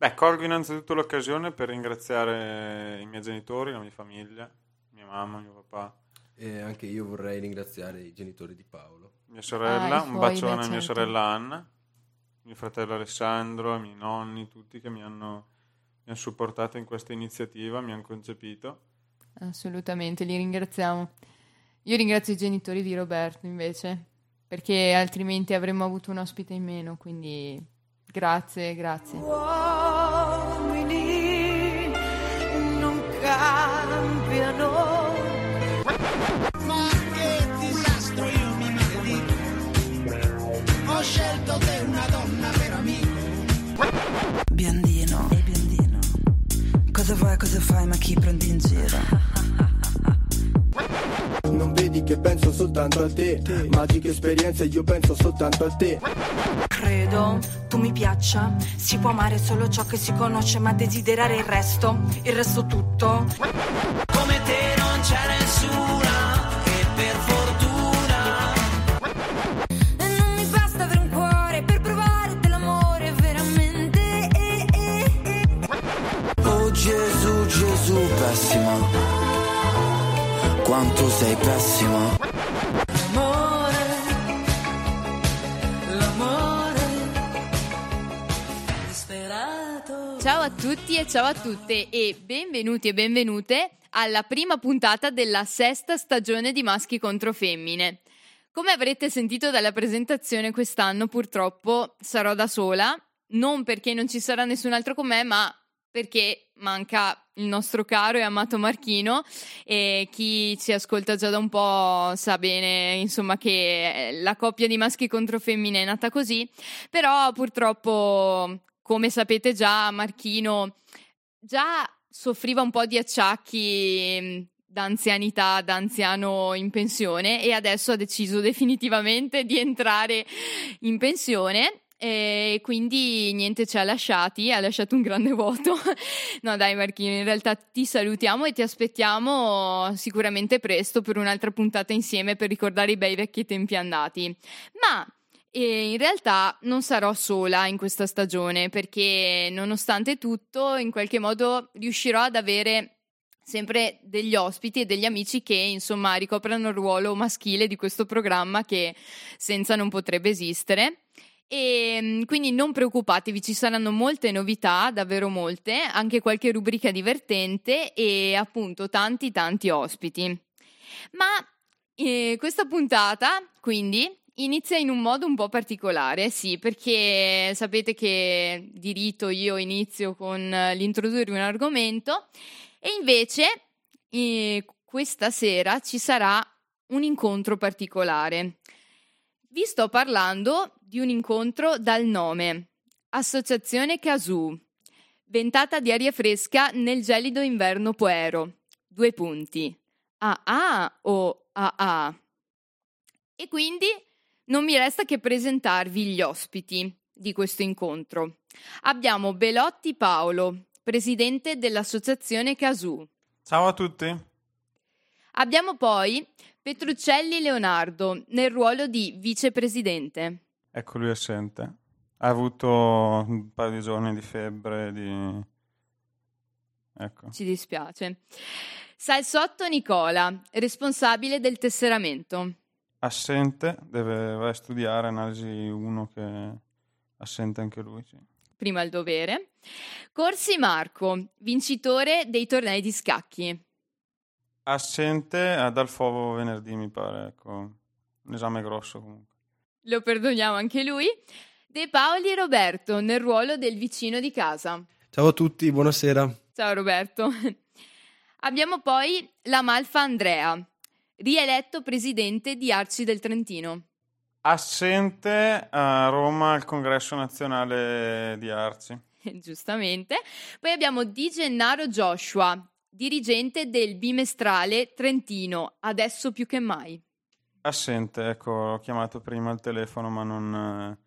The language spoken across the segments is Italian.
Beh, colgo innanzitutto l'occasione per ringraziare i miei genitori, la mia famiglia, mia mamma, mio papà. E anche io vorrei ringraziare i genitori di Paolo. Mia sorella, Ah, i un bacione beh, a mia sorella Anna, mio fratello Alessandro, ai miei nonni, tutti che mi hanno, mi hanno supportato in questa iniziativa, mi hanno concepito. Assolutamente, li ringraziamo. Io ringrazio i genitori di Roberto invece, perché altrimenti avremmo avuto un ospite in meno, quindi grazie, grazie. uomini Biondino, ehi biondino. Cosa vuoi, cosa fai, ma chi prendi in giro? Non vedi che penso soltanto a te Magiche esperienze io penso soltanto a te Credo tu mi piaccia. Si può amare solo ciò che si conosce, ma desiderare il resto, il resto tutto. Pessima. Quanto sei pessima. L'amore, l'amore disperato. Ciao a tutti e ciao a tutte e benvenuti e benvenute alla prima puntata della sesta stagione di Maschi contro Femmine. Come avrete sentito dalla presentazione quest'anno purtroppo sarò da sola, non perché non ci sarà nessun altro con me, ma perché manca il nostro caro e amato Marchino e chi ci ascolta già da un po' sa bene insomma che eh, la coppia di maschi contro femmine è nata così, però purtroppo come sapete già Marchino già soffriva un po' di acciacchi mh, da anzianità, da anziano in pensione e adesso ha deciso definitivamente di entrare in pensione e quindi niente ci ha lasciati, ha lasciato un grande vuoto. no dai Marchino, in realtà ti salutiamo e ti aspettiamo sicuramente presto per un'altra puntata insieme per ricordare i bei vecchi tempi andati. Ma e in realtà non sarò sola in questa stagione perché nonostante tutto in qualche modo riuscirò ad avere sempre degli ospiti e degli amici che insomma ricoprano il ruolo maschile di questo programma che senza non potrebbe esistere. E mm, quindi non preoccupatevi, ci saranno molte novità, davvero molte, anche qualche rubrica divertente e appunto tanti tanti ospiti. Ma eh, questa puntata, quindi, inizia in un modo un po' particolare, sì, perché sapete che di rito io inizio con l'introdurre un argomento e invece eh, questa sera ci sarà un incontro particolare. Vi sto parlando di un incontro dal nome Associazione Casù, ventata di aria fresca nel gelido inverno poero. Due punti. AA o AA? E quindi non mi resta che presentarvi gli ospiti di questo incontro. Abbiamo Belotti Paolo, presidente dell'Associazione Casù. Ciao a tutti. Abbiamo poi Petruccelli Leonardo nel ruolo di vicepresidente. Ecco lui assente. Ha avuto un paio di giorni di febbre, di... Ecco. Ci dispiace. Salsotto Nicola, responsabile del tesseramento. Assente, deve studiare analisi 1 che è assente anche lui, sì. Prima il dovere. Corsi Marco, vincitore dei tornei di scacchi. Assente ad Alfovo venerdì, mi pare, ecco. Un esame grosso comunque. Lo perdoniamo anche lui. De Paoli Roberto nel ruolo del vicino di casa. Ciao a tutti, buonasera. Ciao Roberto. Abbiamo poi la Malfa Andrea, rieletto presidente di Arci del Trentino. Assente a Roma al congresso nazionale di Arci. Giustamente. Poi abbiamo Di Gennaro Joshua, dirigente del bimestrale Trentino, adesso più che mai. Assente, ecco, ho chiamato prima al telefono ma non, eh,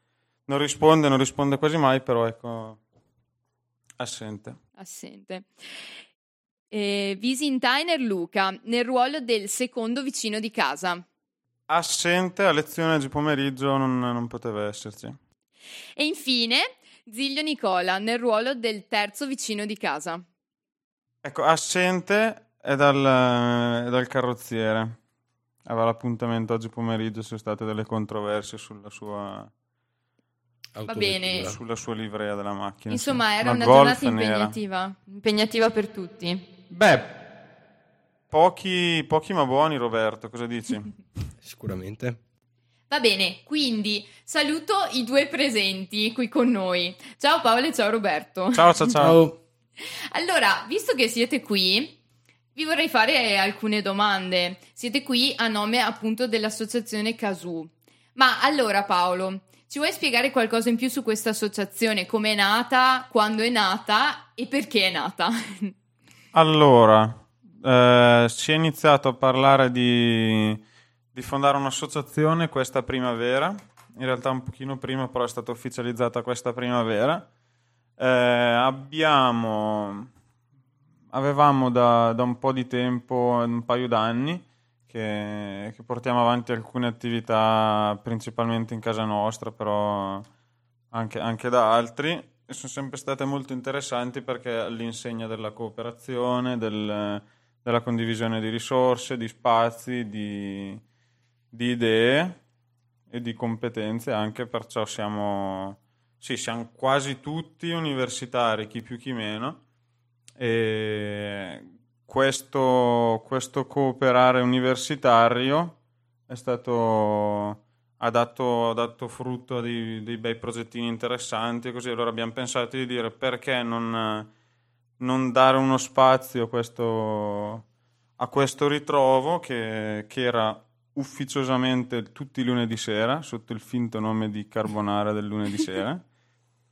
non risponde, non risponde quasi mai, però ecco, assente. Assente. Eh, Visitainer Luca, nel ruolo del secondo vicino di casa. Assente a lezione oggi pomeriggio non, non poteva esserci. E infine Ziglio Nicola, nel ruolo del terzo vicino di casa. Ecco, assente è dal, è dal carrozziere. Aveva l'appuntamento oggi pomeriggio, ci sono state delle controversie sulla sua, Autovettura. bene. sulla sua livrea della macchina. Insomma, sì. era una Golf giornata nera. impegnativa. Impegnativa per tutti. Beh, pochi, pochi ma buoni, Roberto, cosa dici? Sicuramente. Va bene, quindi saluto i due presenti qui con noi. Ciao Paolo e ciao Roberto. ciao, ciao, ciao. Ciao. Allora, visto che siete qui, vi vorrei fare alcune domande. Siete qui a nome appunto dell'associazione Casù. Ma allora Paolo, ci vuoi spiegare qualcosa in più su questa associazione? Come è nata, quando è nata e perché è nata? Allora, eh, si è iniziato a parlare di, di fondare un'associazione questa primavera, in realtà un pochino prima, però è stata ufficializzata questa primavera. Eh, abbiamo, avevamo da, da un po' di tempo, un paio d'anni, che, che portiamo avanti alcune attività principalmente in casa nostra, però anche, anche da altri. E sono sempre state molto interessanti perché all'insegna della cooperazione, del- della condivisione di risorse, di spazi, di, di idee e di competenze anche, perciò siamo, sì, siamo quasi tutti universitari, chi più chi meno, e questo, questo cooperare universitario è stato ha dato, ha dato frutto a dei, bei progettini interessanti così. Allora abbiamo pensato di dire perché non, non dare uno spazio a questo, a questo ritrovo che, che era ufficiosamente tutti i lunedì sera sotto il finto nome di Carbonara del lunedì sera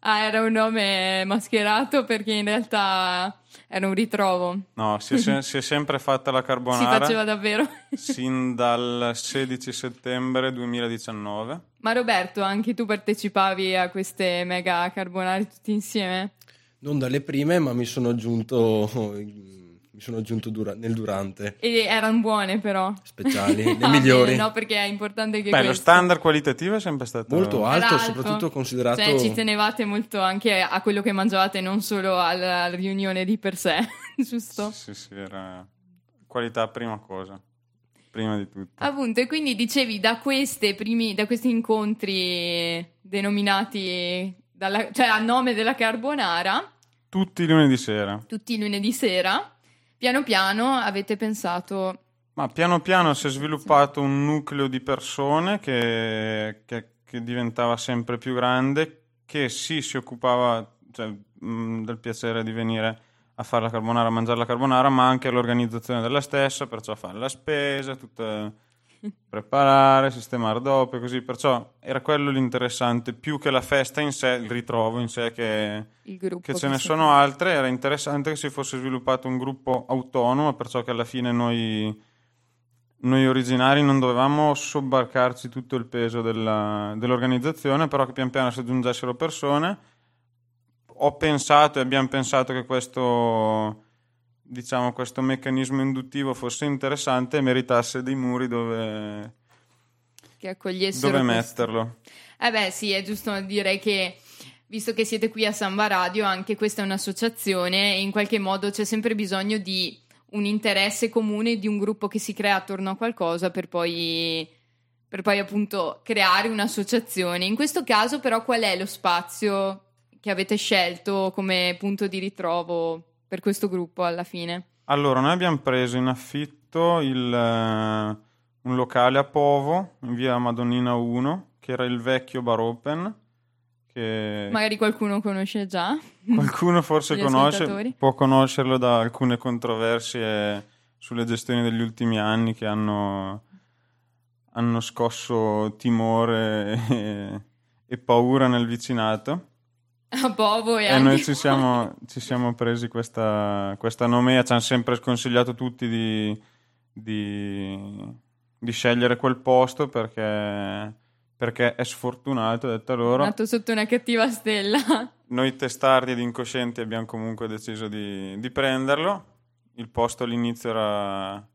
Ah, era un nome mascherato perché in realtà era un ritrovo. no, si è, se- si è sempre fatta la Si Carbonara faceva davvero. sin dal 16 settembre 2019 Ma Roberto, anche tu partecipavi a queste mega carbonari tutti insieme? Non dalle prime, ma mi sono aggiunto, sono aggiunto dura- nel durante. E erano buone però. Speciali, le Ah, migliori. bene, no, perché è importante che beh lo questo- standard qualitativo è sempre stato Molto Era alto, soprattutto considerato... Cioè, ci tenevate molto anche a quello che mangiavate, non solo alla alla riunione di per sé, giusto? Sì, sì, era qualità prima cosa, prima di tutto. Appunto, e quindi dicevi da, queste primi, da questi incontri denominati dalla- cioè a nome della carbonara, Tutti i lunedì sera. tutti i lunedì sera, piano piano avete pensato Ma piano piano si è sviluppato un nucleo di persone che, che- che diventava sempre più grande, che sì, si occupava cioè, mh, del piacere di venire a fare la carbonara, a mangiare la carbonara, ma anche l'organizzazione della stessa, perciò fare la spesa, tutta- preparare, sistemare dopo e così. Perciò era quello l'interessante, più che la festa in sé, il ritrovo in sé che che ce ne sono altre, era interessante che si fosse sviluppato un gruppo autonomo, perciò che alla fine noi, noi originari non dovevamo sobbarcarci tutto il peso della- dell'organizzazione, però che pian piano si aggiungessero persone. Ho pensato e abbiamo pensato che questo, diciamo, questo meccanismo induttivo fosse interessante e meritasse dei muri dove, che accogliessero dove metterlo. Eh beh, sì, è giusto dire che visto che siete qui a Samba Radio, anche questa è un'associazione e in qualche modo c'è sempre bisogno di un interesse comune, di un gruppo che si crea attorno a qualcosa per poi, per poi appunto creare un'associazione. In questo caso però qual è lo spazio che avete scelto come punto di ritrovo per questo gruppo alla fine? Allora, noi abbiamo preso in affitto il, eh, un locale a Povo, in via Madonnina 1, che era il vecchio Bar Open, che Magari qualcuno conosce già. qualcuno forse conosce, può conoscerlo da alcune controversie sulle gestioni degli ultimi anni che hanno, hanno scosso timore e, e paura nel vicinato. A Povo e, E noi ci siamo, ci siamo presi questa, questa nomea, ci hanno sempre sconsigliato tutti di, di- di scegliere quel posto perché, perché è sfortunato, detto loro. nato sotto una cattiva stella. Noi testardi ed incoscienti abbiamo comunque deciso di, di prenderlo. Il posto all'inizio era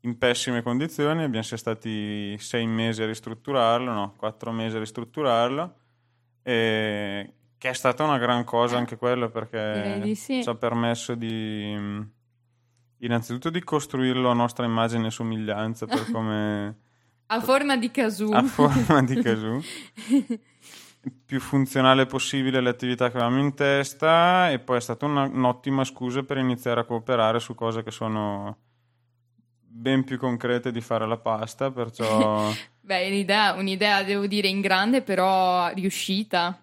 in pessime condizioni, abbiamo stati sei mesi a ristrutturarlo, no, quattro mesi a ristrutturarlo, e che è stata una gran cosa anche quello perché di sì. ci ha permesso di innanzitutto di costruirlo a nostra immagine e somiglianza per come A forma di casù. a forma di casù più funzionale possibile le attività che avevamo in testa e poi è stata una- un'ottima scusa per iniziare a cooperare su cose che sono ben più concrete di fare la pasta, perciò Beh, un'idea, un'idea, devo dire, in grande, però riuscita.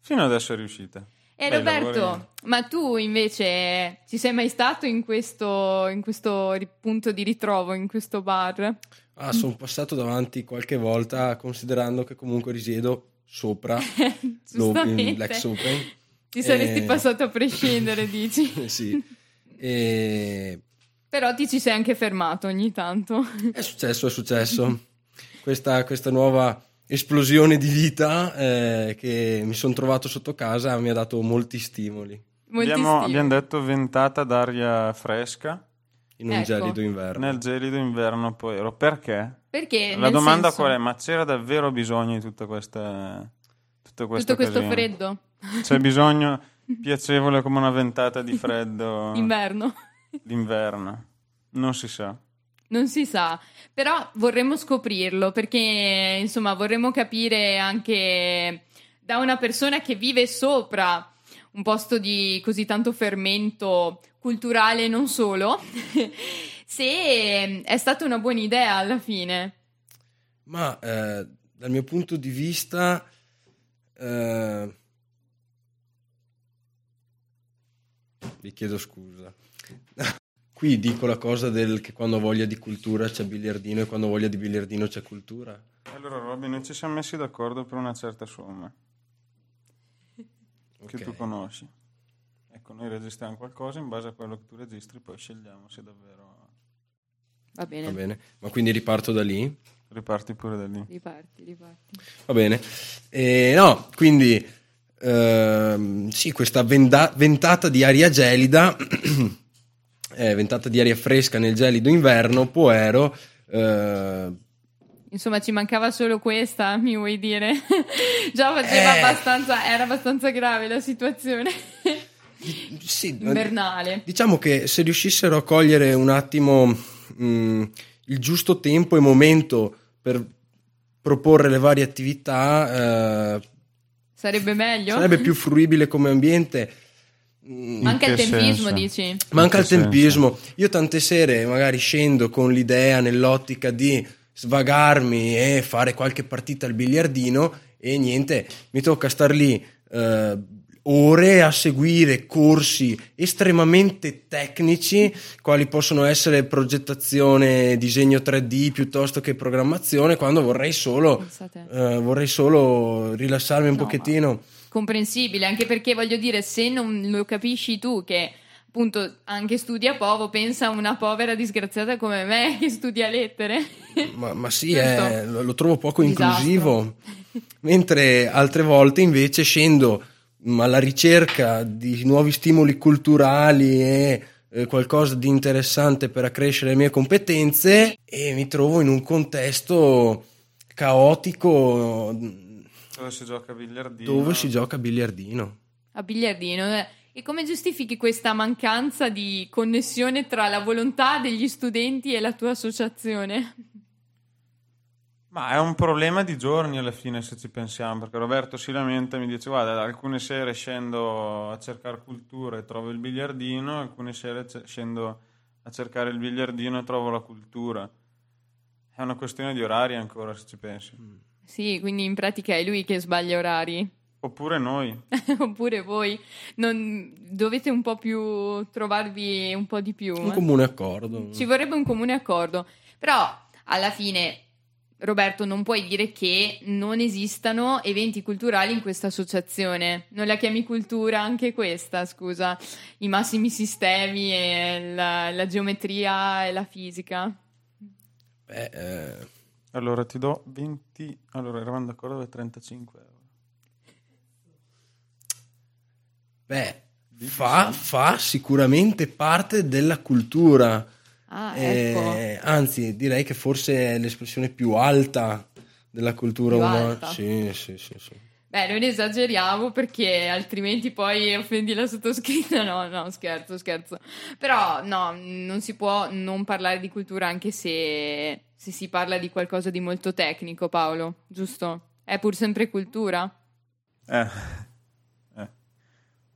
Fino adesso è riuscita. E Bei Roberto, lavori. ma tu invece ci sei mai stato in questo, in questo punto di ritrovo, in questo bar? Ah, sono passato davanti qualche volta considerando che comunque risiedo sopra l'ex open. Ci saresti Eh, passato a prescindere, dici. sì. E Però ti ci sei anche fermato ogni tanto. è successo, è successo. Questa, questa nuova esplosione di vita eh, che mi sono trovato sotto casa mi ha dato molti stimoli Molti Abbiamo, stili. abbiamo detto ventata d'aria fresca in un Ecco. gelido inverno. nel gelido inverno poi ero. Perché? Perché? La nel domanda senso, qual è? Ma c'era davvero bisogno di tutta questa tutto questo, Tutto questo casino? freddo. C'è bisogno piacevole come una ventata di freddo Inverno. d'inverno. Non si sa. Non si sa, però vorremmo scoprirlo perché insomma vorremmo capire anche da una persona che vive sopra un posto di così tanto fermento culturale e non solo, se è stata una buona idea alla fine. Ma eh, dal mio punto di vista, eh, vi chiedo scusa. Qui dico la cosa del che quando voglia di cultura c'è biliardino e quando voglia di biliardino c'è cultura. Allora, Robby, noi ci siamo messi d'accordo per una certa somma che Ok. tu conosci. Ecco, noi registriamo qualcosa in base a quello che tu registri, poi scegliamo se davvero Va bene, Va bene, ma quindi riparto da lì. riparti pure da lì. riparti, riparti. Va bene. E, no, quindi ehm, sì, questa venda- ventata di aria gelida, eh, ventata di aria fresca nel gelido inverno, poero. eh, Insomma, ci mancava solo questa, mi vuoi dire? Già faceva Eh. abbastanza, era abbastanza grave la situazione sì, invernale. Diciamo che se riuscissero a cogliere un attimo mh, il giusto tempo e momento per proporre le varie attività, eh, Sarebbe meglio? sarebbe più fruibile come ambiente. Mm, Manca il che tempismo, senso? dici? Manca il tempismo. Io tante sere magari scendo con l'idea nell'ottica di svagarmi e fare qualche partita al biliardino e niente, mi tocca star lì eh, ore a seguire corsi estremamente tecnici, quali possono essere progettazione, disegno 3D piuttosto che programmazione, quando vorrei solo, eh, vorrei solo rilassarmi un No, pochettino. Comprensibile, anche perché voglio dire, se non lo capisci tu che appunto anche studia poco, pensa a una povera disgraziata come me che studia lettere. Ma, ma sì, eh, lo, trovo poco Disastro. inclusivo. Mentre altre volte invece scendo mh, alla ricerca di nuovi stimoli culturali e eh, qualcosa di interessante per accrescere le mie competenze e mi trovo in un contesto caotico mh, Dove si gioca a biliardino. dove si gioca a biliardino. A biliardino. eh. E come giustifichi questa mancanza di connessione tra la volontà degli studenti e la tua associazione? Ma è un problema di giorni alla fine se ci pensiamo, perché Roberto si lamenta e mi dice guarda, alcune sere scendo a cercare cultura e trovo il biliardino, alcune sere ce- scendo a cercare il biliardino e trovo la cultura. È una questione di orari ancora se ci pensi. Sì, quindi in pratica è lui che sbaglia orari. Oppure noi. Oppure voi non dovete un po' più trovarvi un po' di più. Un eh. comune accordo. Ci vorrebbe un comune accordo. Però alla fine, Roberto, non puoi dire che non esistano eventi culturali in questa associazione. Non la chiami cultura anche questa, scusa? I massimi sistemi e la, la geometria e la fisica. Beh, eh, Allora ti do 20... Allora eravamo d'accordo per 35 euro. beh, fa, fa sicuramente parte della cultura. Ah, Eh, ecco. anzi, direi che forse è l'espressione più alta della cultura Più umana. alta. Sì, sì, sì, sì. Beh, noi ne esageriamo perché altrimenti poi offendi la sottoscritta. No, no, scherzo, scherzo. Però no, non si può non parlare di cultura anche se, se si parla di qualcosa di molto tecnico, Paolo, giusto? È pur sempre cultura? Eh, eh.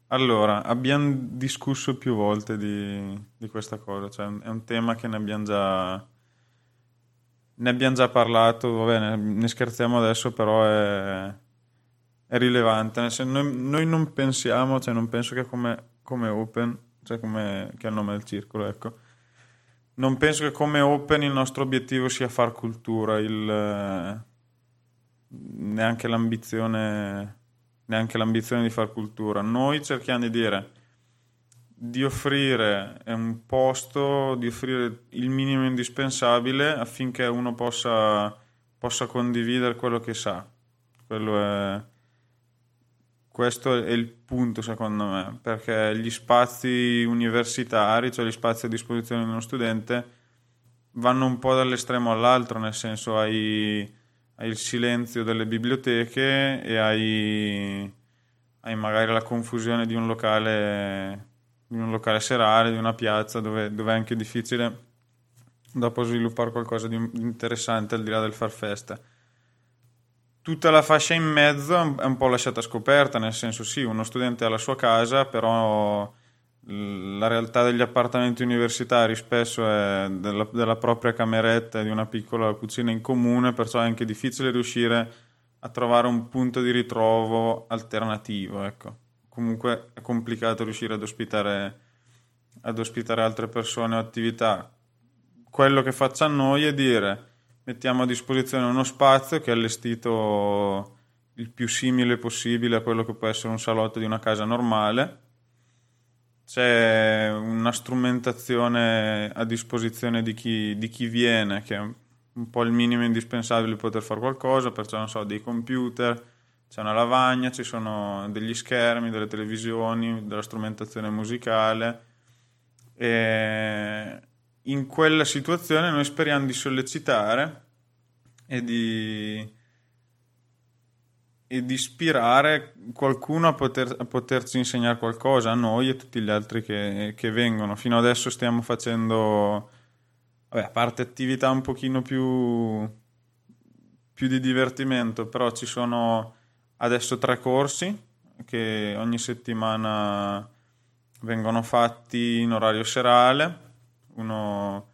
Allora, abbiamo discusso più volte di, di questa cosa, cioè è un tema che ne abbiamo già, ne abbiamo già parlato, vabbè, ne, ne scherziamo adesso, però è, è rilevante. Nel senso, noi, noi non pensiamo, cioè non penso che come, come Open, cioè come, che è il nome del circolo, ecco, non penso che come Open il nostro obiettivo sia far cultura, il, eh, neanche l'ambizione neanche l'ambizione di far cultura. Noi cerchiamo di dire di offrire un posto, di offrire il minimo indispensabile affinché uno possa, possa condividere quello che sa. Quello è, questo è il punto secondo me, perché gli spazi universitari, cioè gli spazi a disposizione di uno studente, vanno un po' dall'estremo all'altro, nel senso hai hai il silenzio delle biblioteche e hai, hai magari la confusione di un locale, di un locale serale, di una piazza dove, dove è anche difficile dopo sviluppare qualcosa di interessante al di là del far festa. Tutta la fascia in mezzo è un po' lasciata scoperta, nel senso sì, uno studente ha la sua casa, però la realtà degli appartamenti universitari spesso è della, della, propria cameretta e di una piccola cucina in comune, perciò è anche difficile riuscire a trovare un punto di ritrovo alternativo. Ecco. Comunque è complicato riuscire ad ospitare, ad ospitare altre persone o attività. Quello che facciamo noi è dire mettiamo a disposizione uno spazio che è allestito il più simile possibile a quello che può essere un salotto di una casa normale c'è una strumentazione a disposizione di chi, di chi viene, che è un po' il minimo indispensabile per poter fare qualcosa, perciò non so, dei computer, c'è una lavagna, ci sono degli schermi, delle televisioni, della strumentazione musicale. E in quella situazione noi speriamo di sollecitare e di e di ispirare qualcuno a, poter, a, poterci insegnare qualcosa, a noi e a tutti gli altri che, che vengono. Fino adesso stiamo facendo, vabbè, a parte attività un pochino più, più di divertimento, però ci sono adesso tre corsi che ogni settimana vengono fatti in orario serale, uno,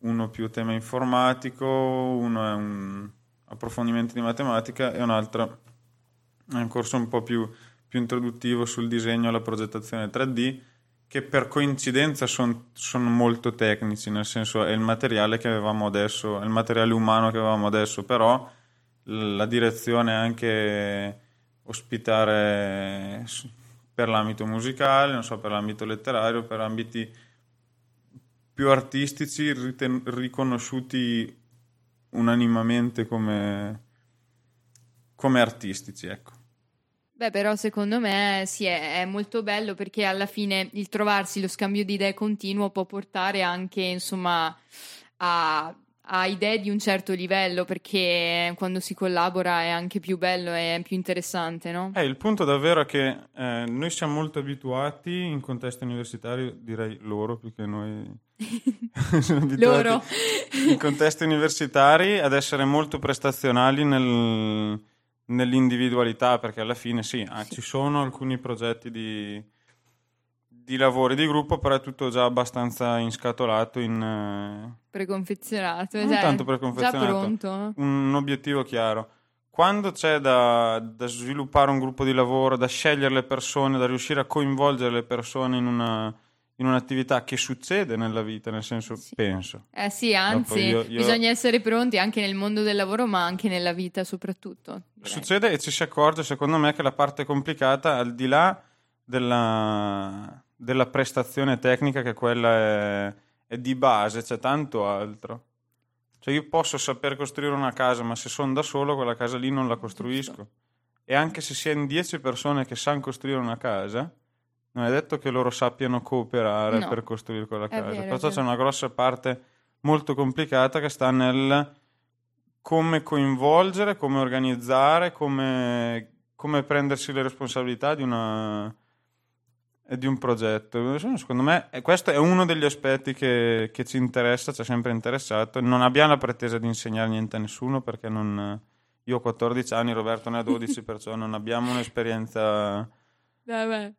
uno più tema informatico, uno è un approfondimenti di matematica e un altro è un corso un po' più, più introduttivo sul disegno e la progettazione 3D che per coincidenza sono son molto tecnici, nel senso è il materiale che avevamo adesso, è il materiale umano che avevamo adesso, però la direzione è anche ospitare per l'ambito musicale, so, per l'ambito letterario, per ambiti più artistici riten- riconosciuti unanimamente come, come artistici, ecco. Beh, però secondo me sì, è, è, molto bello perché alla fine il trovarsi, lo scambio di idee continuo può portare anche, insomma, a, a idee di un certo livello perché quando si collabora è anche più bello e più interessante, no? Eh, il punto davvero è che eh, noi siamo molto abituati in contesto universitario, direi loro più che noi loro. in contesti universitari ad essere molto prestazionali nel, nell'individualità perché alla fine sì, ah, ci sono alcuni progetti di, di lavori di gruppo però è tutto già abbastanza inscatolato in eh, preconfezionato non cioè, tanto preconfezionato già pronto? un obiettivo chiaro. Quando c'è da, da, sviluppare un gruppo di lavoro, da scegliere le persone, da riuscire a coinvolgere le persone in una, in un'attività che succede nella vita, nel senso sì. penso. Eh sì, anzi, io, io... bisogna essere pronti anche nel mondo del lavoro, ma anche nella vita soprattutto. Direi. Succede e ci si accorge, secondo me, che la parte complicata, al di là della, della prestazione tecnica, che quella è, è di base, c'è tanto altro. Cioè io posso saper costruire una casa, ma se sono da solo quella casa lì non la costruisco. E anche se si è in 10 persone che sanno costruire una casa, non è detto che loro sappiano cooperare no. per costruire quella casa. vero, Perciò c'è una grossa parte molto complicata che sta nel come coinvolgere, come organizzare, come come prendersi le responsabilità di, una, eh, di un progetto. Secondo me eh, questo è uno degli aspetti che, che ci interessa, ci ha sempre interessato. Non abbiamo la pretesa di insegnare niente a nessuno perché non, io ho 14 anni, Roberto ne ha 12, perciò non abbiamo un'esperienza, Vabbè.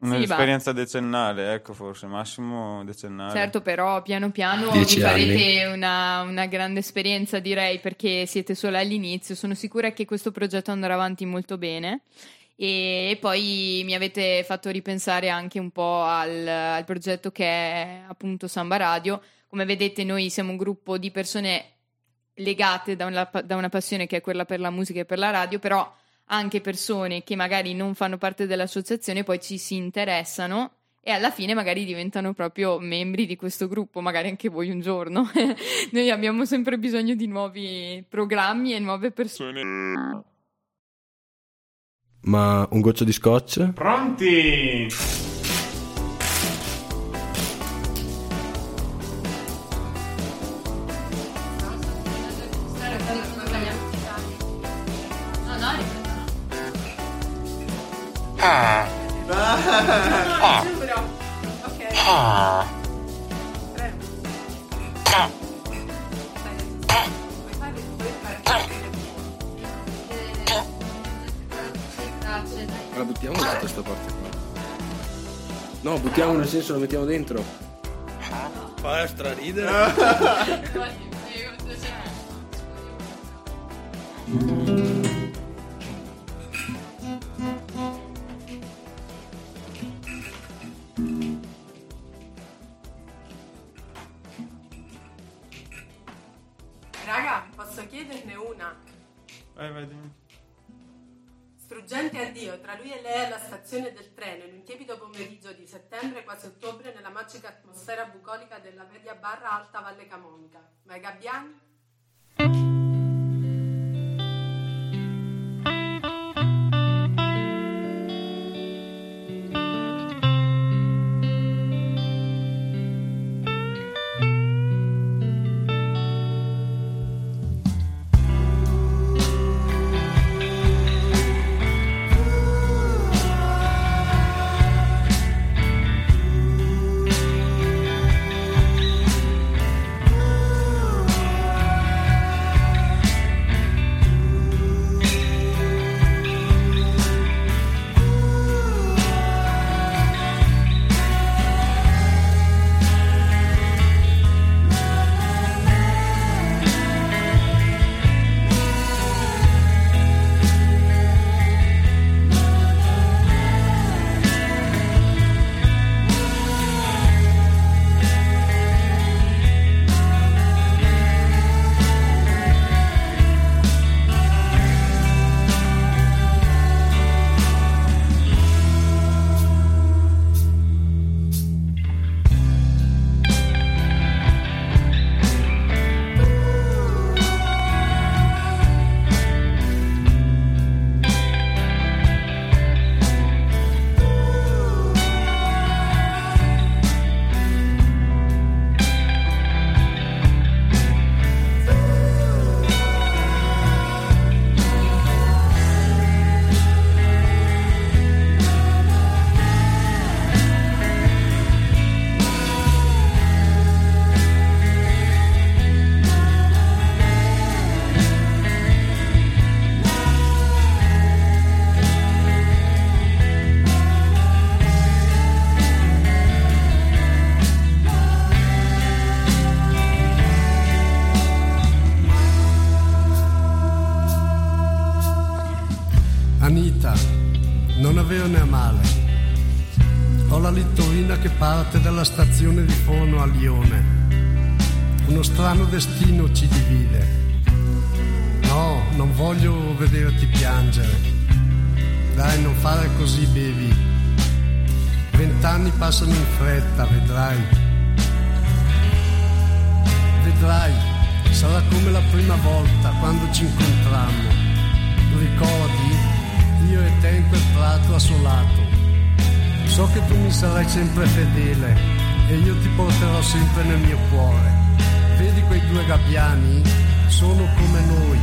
Un'esperienza decennale, ecco forse, massimo decennale. Certo, però piano piano Dieci vi farete una, una grande esperienza, direi, perché siete solo all'inizio. Sono sicura che questo progetto andrà avanti molto bene. E poi mi avete fatto ripensare anche un po' al, al progetto che è appunto Samba Radio. Come vedete, noi siamo un gruppo di persone legate da una, da una passione che è quella per la musica e per la radio, però anche persone che magari non fanno parte dell'associazione poi ci si interessano e alla fine magari diventano proprio membri di questo gruppo, magari anche voi un giorno. Noi abbiamo sempre bisogno di nuovi programmi e nuove persone. Ma un goccio di scotch? Pronti? La buttiamo dentro questa parte qua. No, buttiamo nel senso la mettiamo dentro. Fa straridere. stazione del treno in un tiepido pomeriggio di settembre quasi ottobre nella magica atmosfera bucolica della media barra alta Valle Camonica. Ma i gabbiani? Forno a Lione. Uno strano destino ci divide. No, non voglio vederti piangere. Dai, non fare così, bevi. Vent'anni passano in fretta, vedrai. Vedrai, sarà come la prima volta quando ci incontrammo. Ricordi? Io e te in quel prato assolato. So che tu mi sarai sempre fedele e io ti porterò sempre nel mio cuore. Vedi quei due gabbiani? Sono come noi,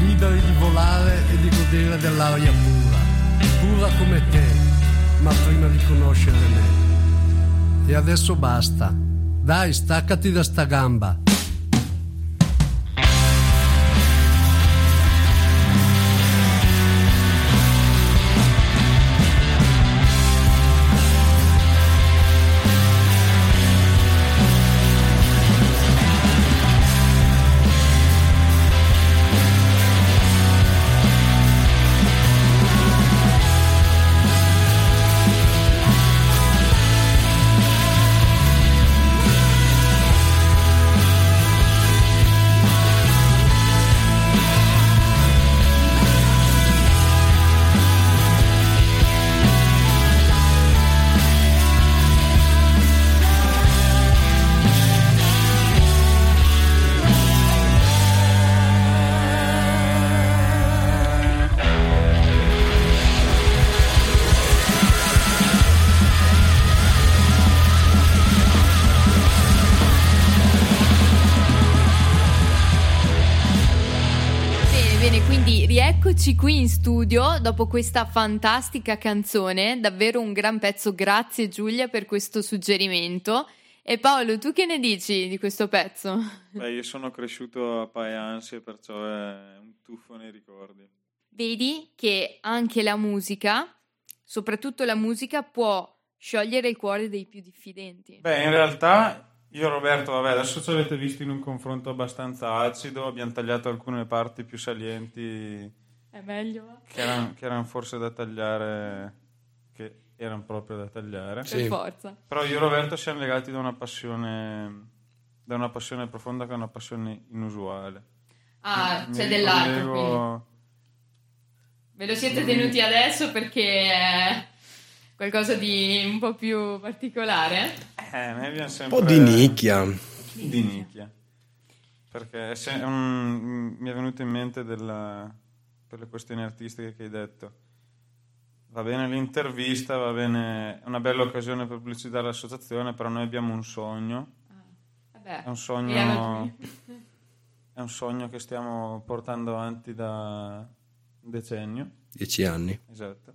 liberi di volare e di godere dell'aria pura. come te, ma prima di conoscere me. E adesso basta. Dai, staccati da sta gamba. Rieccoci qui in studio dopo questa fantastica canzone, davvero un gran pezzo. Grazie Giulia per questo suggerimento. E Paolo, tu che ne dici di questo pezzo? Beh, io sono cresciuto a Paiansi e perciò è un tuffo nei ricordi. Vedi che anche la musica, soprattutto la musica, può sciogliere il cuore dei più diffidenti. Beh, in realtà io e Roberto, vabbè, adesso ci avete visto in un confronto abbastanza acido, abbiamo tagliato alcune parti più salienti È meglio? che erano, che erano forse da tagliare, che erano proprio da tagliare. Per forza. Però io e Roberto siamo legati da una passione, da una passione profonda che è una passione inusuale. Ah, Mi c'è dell'altro qui. ricollego- Ve lo siete tenuti adesso perché è qualcosa di un po' più particolare? Eh, noi abbiamo Un sempre... po' di nicchia. Di nicchia. Perché se- un- mi è venuto in mente della- per le questioni artistiche che hai detto. Va bene l'intervista, va bene, è una bella occasione per pubblicizzare l'associazione, però noi abbiamo un sogno. Vabbè, È un sogno, è un sogno che stiamo portando avanti da un decennio. Dieci anni. Esatto.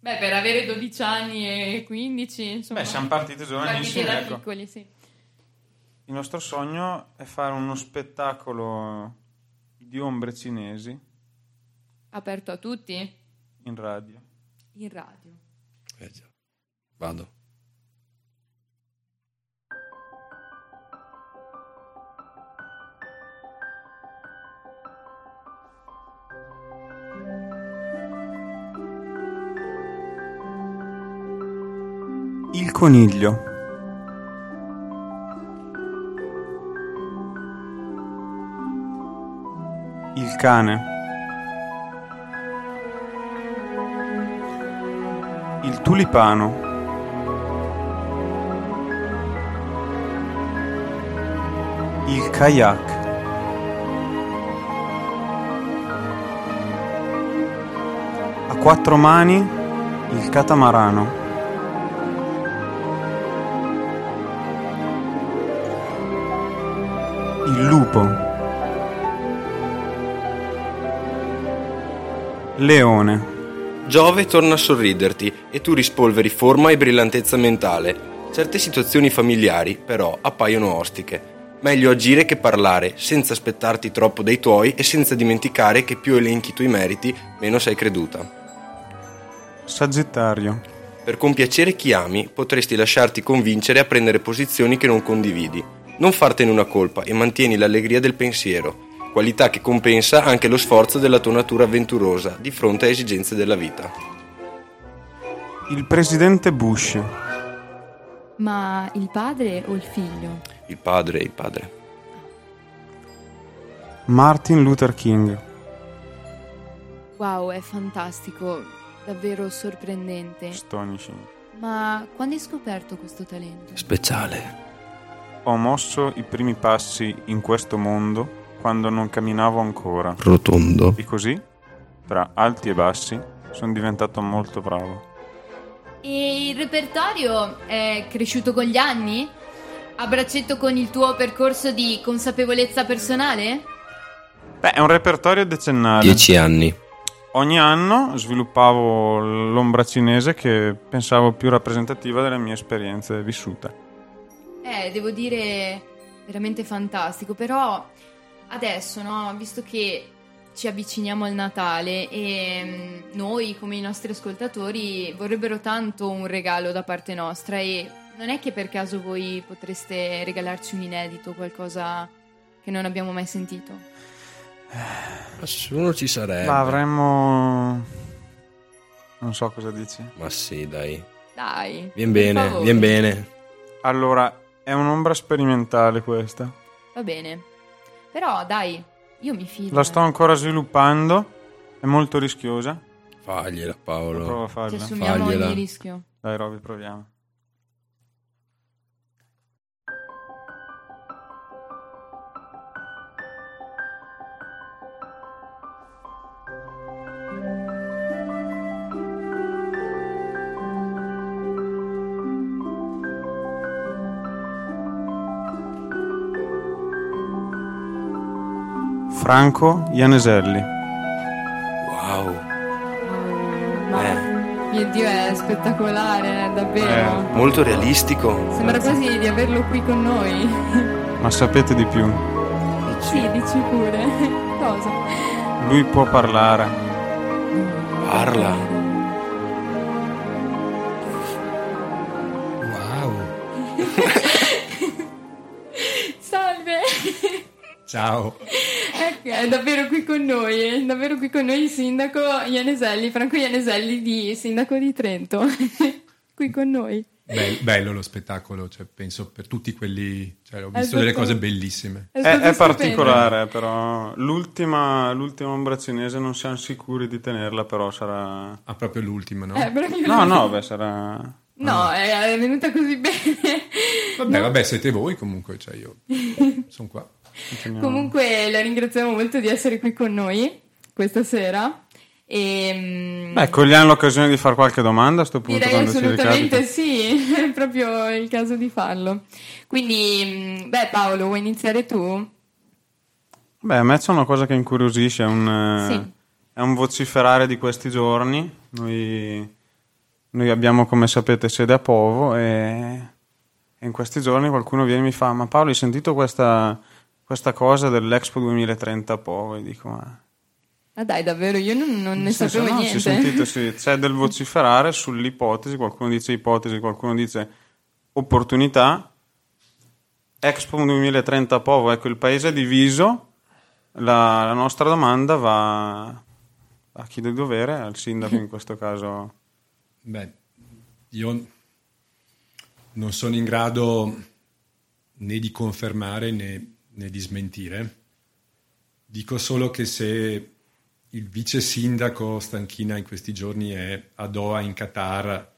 Beh, per avere 12 anni e 15, insomma. Beh, siamo partiti giovanissimi, partiti da ecco. piccoli, sì. Il nostro sogno è fare uno spettacolo di ombre cinesi Aperto a tutti? in radio. In radio. Eh già. Vado. Il coniglio. Il cane. Il tulipano. Il kayak. A quattro mani il catamarano. Il lupo. Leone. Giove torna a sorriderti e tu rispolveri forma e brillantezza mentale. Certe situazioni familiari, però, appaiono ostiche. Meglio agire che parlare, senza aspettarti troppo dei tuoi e senza dimenticare che più elenchi i tuoi meriti, meno sei creduta. Sagittario. Per compiacere chi ami, potresti lasciarti convincere a prendere posizioni che non condividi. Non fartene una colpa e mantieni l'allegria del pensiero, qualità che compensa anche lo sforzo della tua natura avventurosa di fronte a esigenze della vita. Il presidente Bush. Ma il padre o il figlio? Il padre, il padre. Martin Luther King. Wow, è fantastico, davvero sorprendente. Astonishing. Ma quando hai scoperto questo talento? Speciale. Ho mosso i primi passi in questo mondo quando non camminavo ancora. Rotondo. E così, tra alti e bassi, sono diventato molto bravo. E il repertorio è cresciuto con gli anni? A braccetto con il tuo percorso di consapevolezza personale? Beh, è un repertorio decennale. Dieci anni. ogni anno sviluppavo l'ombra cinese che pensavo più rappresentativa delle mie esperienze vissute. Eh, devo dire veramente fantastico, però adesso, no, visto che ci avviciniamo al Natale e mm, noi come i nostri ascoltatori vorrebbero tanto un regalo da parte nostra e non è che per caso voi potreste regalarci un inedito, qualcosa che non abbiamo mai sentito? Nessuno ci sarebbe. Ma avremmo... Non so cosa dici. Ma sì, dai. Dai. Vien bene, vien bene. Allora, è un'ombra sperimentale questa. Va bene. Però dai, io mi fido. La sto ancora sviluppando, è molto rischiosa. Fagliela, Paolo. Prova a Ci farla. assumiamo Fagliela. ogni rischio. Dai, Roby, proviamo. Franco Ianeselli. Wow. Ma Eh. mio Dio, è spettacolare, davvero. Molto realistico. Sembra quasi di averlo qui con noi. Ma sapete di più? sì, dici pure. Cosa? Lui può parlare. Parla. Wow. Salve! Ciao. È davvero qui con noi, è davvero qui con noi il sindaco Ianeselli, Franco Ianeselli, di sindaco di Trento. qui con noi. Bel- bello lo spettacolo, cioè, penso per tutti quelli, cioè, ho visto delle stato- cose bellissime. È, È, è particolare, però. L'ultima, l'ultima ombra cinese non siamo sicuri di tenerla, però sarà. Ah, proprio l'ultima, no? Eh, No, no, beh, sarà. No, è, è venuta così bene. Vabbè, vabbè, siete voi comunque, cioè io sono qua. Comunque la ringraziamo molto di essere qui con noi questa sera. E, mm, Beh, cogliamo l'occasione di fare qualche domanda a sto punto Direi assolutamente sì, è proprio il caso di farlo. Quindi, mm, beh Paolo, vuoi iniziare tu? Beh, a me c'è una cosa che incuriosisce, è un, Sì. è un vociferare di questi giorni. Noi, noi abbiamo, come sapete, sede a Povo e, e in questi giorni qualcuno viene e mi fa: Ma Paolo, hai sentito questa, questa cosa dell'Expo 2030 a Povo? E dico: Ma Ah dai, davvero, io non, non ne senso, sapevo no, niente. si è sentito, sì, c'è del vociferare sull'ipotesi, qualcuno dice ipotesi, qualcuno dice opportunità. Expo 2030 a Povo, ecco il paese è diviso, la, la nostra domanda va a chi del dovere, al sindaco in questo caso. Beh, io non sono in grado né di confermare né, né di smentire. Dico solo che se il vice sindaco Stanchina in questi giorni è a Doha in Qatar,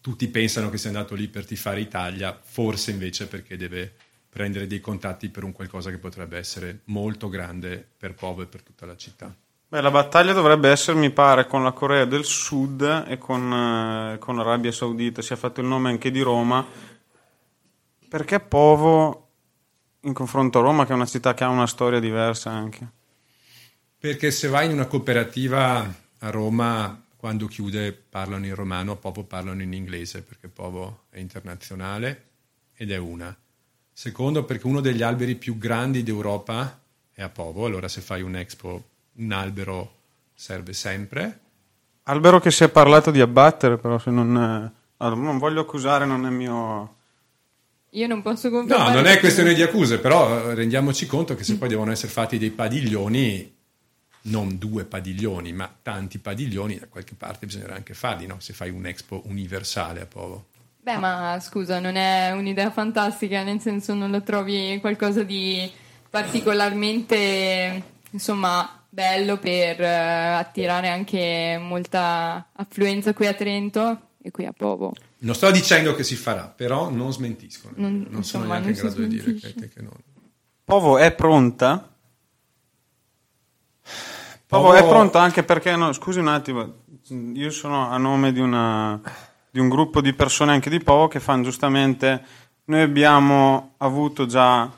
tutti pensano che sia andato lì per tifare Italia, forse invece perché deve prendere dei contatti per un qualcosa che potrebbe essere molto grande per Povo e per tutta la città. Beh, la battaglia dovrebbe essere, mi pare, con la Corea del Sud e con, eh, con l'Arabia Saudita. Si è fatto il nome anche di Roma. Perché Povo, in confronto a Roma, che è una città che ha una storia diversa anche? Perché se vai in una cooperativa a Roma, quando chiude parlano in romano, a Povo parlano in inglese, perché Povo è internazionale ed è una. Secondo, perché uno degli alberi più grandi d'Europa è a Povo, allora se fai un expo, un albero serve sempre. Albero che si è parlato di abbattere, però se non... eh, allora, non voglio accusare, non è mio... Io non posso No, confermare. non è questione di accuse, però eh, rendiamoci conto che se poi devono essere fatti dei padiglioni, non due padiglioni, ma tanti padiglioni, da qualche parte bisognerà anche farli, no? Se fai un expo universale a Povo. Beh, ma scusa, non è un'idea fantastica, nel senso non lo trovi qualcosa di particolarmente, insomma, bello per eh, attirare anche molta affluenza qui a Trento e qui a Povo. Non sto dicendo che si farà, però non smentiscono. Non- Non, sono insomma, neanche in non si grado di dire smentisce. che, che non. Povo è pronta? Povo, Povo- è pronta anche perché, no, scusi un attimo, io sono a nome di, una, di un gruppo di persone anche di Povo che fanno giustamente, noi abbiamo avuto già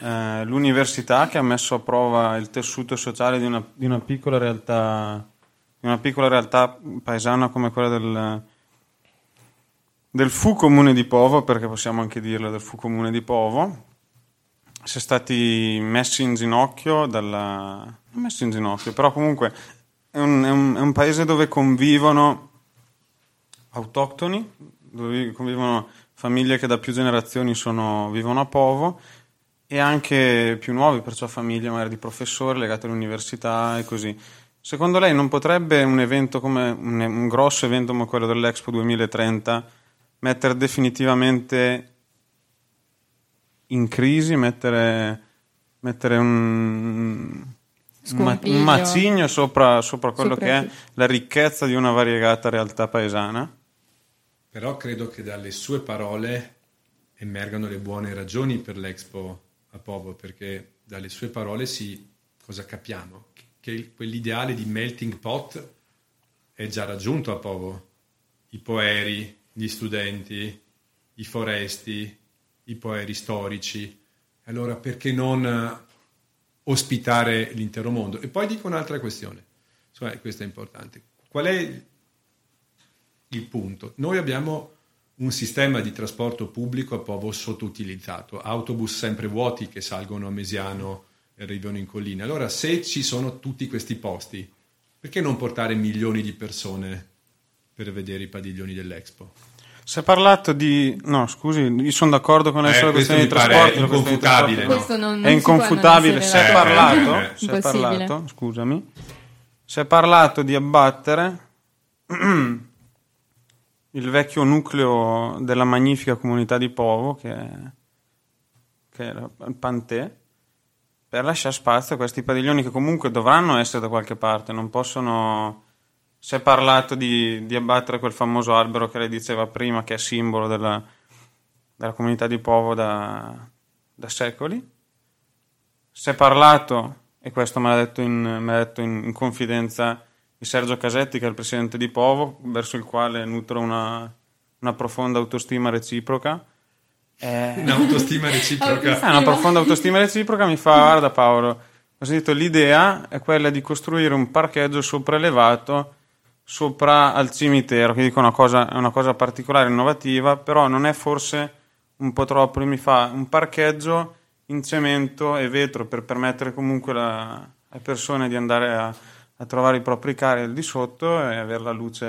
eh, l'università che ha messo a prova il tessuto sociale di una, di una piccola realtà di una piccola realtà paesana come quella del, del Fu Comune di Povo, perché possiamo anche dirlo del Fu Comune di Povo, si è stati messi in ginocchio dalla... non messi in ginocchio, però comunque è un, è un- è un paese dove convivono autoctoni, dove convivono famiglie che da più generazioni sono- vivono a Povo e anche più nuovi, perciò famiglie magari di professori legate all'università e così. Secondo lei non potrebbe un evento come un, un grosso evento come quello dell'Expo 2030 mettere definitivamente in crisi, mettere, mettere un, Scompiglio. un macigno sopra, sopra quello Sopra che è la ricchezza di una variegata realtà paesana? Però credo che dalle sue parole emergano le buone ragioni per l'Expo a Povo, perché dalle sue parole si cosa capiamo? Che quell'ideale di melting pot è già raggiunto a Povo. I poeri, gli studenti, i foresti, i poeri storici. Allora perché non eh, ospitare l'intero mondo? E poi dico un'altra questione, Insomma, questa è importante. Qual è il punto. Noi abbiamo un sistema di trasporto pubblico a Povo sottoutilizzato, autobus sempre vuoti che salgono a Mesiano e arrivano in collina. Allora, se ci sono tutti questi posti, perché non portare milioni di persone per vedere i padiglioni dell'Expo? Si è parlato di... No, scusi, io sono d'accordo con lei Eh, questo questione di trasporto. di inconfutabile, no? Questo non- non è inconfutabile. essere Si è parlato, Eh, si è parlato, scusami, si è parlato di abbattere il vecchio nucleo della magnifica comunità di Povo, che è, che è la- il Pantè, per lasciare spazio a questi padiglioni che comunque dovranno essere da qualche parte, non possono... Si è parlato di, di abbattere quel famoso albero che lei diceva prima, che è simbolo della, della comunità di Povo da, da secoli. Si è parlato, e questo me l'ha detto, in, me l'ha detto in, in confidenza di Sergio Casetti, che è il presidente di Povo, verso il quale nutro una, una profonda autostima reciproca. Eh, Un'autostima reciproca. eh, una profonda autostima reciproca mi fa, guarda Paolo, ho sentito l'idea è quella di costruire un parcheggio sopraelevato sopra al cimitero, che dico una cosa, una cosa particolare, innovativa, però non è forse un po' troppo, mi fa un parcheggio in cemento e vetro per permettere comunque la- alle persone di andare a, a trovare i propri carri al di sotto e avere la luce,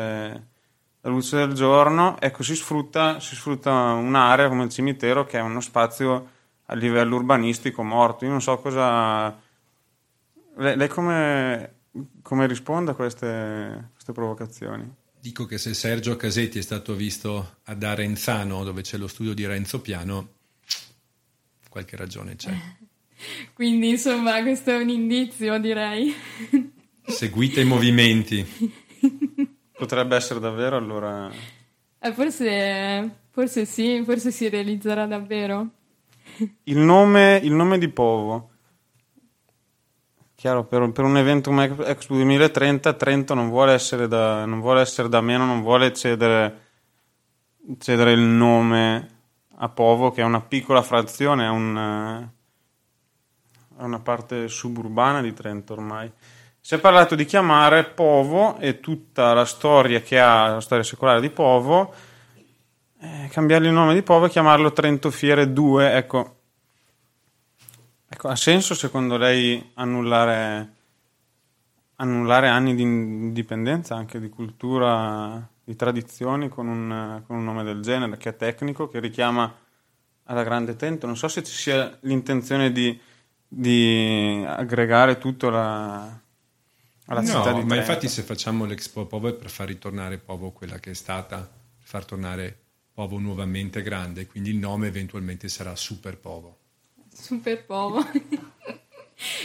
la luce del giorno. Ecco, si sfrutta, si sfrutta un'area come il cimitero che è uno spazio a livello urbanistico morto. Io non so cosa... Lei come, come risponde a queste, queste provocazioni? Dico che se Sergio Casetti è stato visto ad Arenzano, dove c'è lo studio di Renzo Piano, qualche ragione c'è. Quindi, insomma, questo è un indizio, direi. Seguite i movimenti. Potrebbe essere davvero allora... Eh, forse, forse sì, forse si realizzerà davvero. Il nome, il nome di Povo. Chiaro, per, per un evento come Expo 2030, Trento non vuole essere da, non vuole essere da meno, non vuole cedere, cedere il nome a Povo, che è una piccola frazione, è, un, è una parte suburbana di Trento ormai. Si è parlato di chiamare Povo e tutta la storia che ha, la storia secolare di Povo, eh, cambiargli il nome di Povo e chiamarlo Trento Fiere 2. Ecco, ecco, ha senso secondo lei annullare, annullare anni di indipendenza, anche di cultura, di tradizioni con un, con un nome del genere, che è tecnico, che richiama alla grande Trento? Non so se ci sia l'intenzione di, di aggregare tutto la, alla città di No, ma Trento. infatti se facciamo l'Expo Povo è per far ritornare Povo quella che è stata, per far tornare Povo nuovamente grande, quindi il nome eventualmente sarà Super Povo. Super Povo.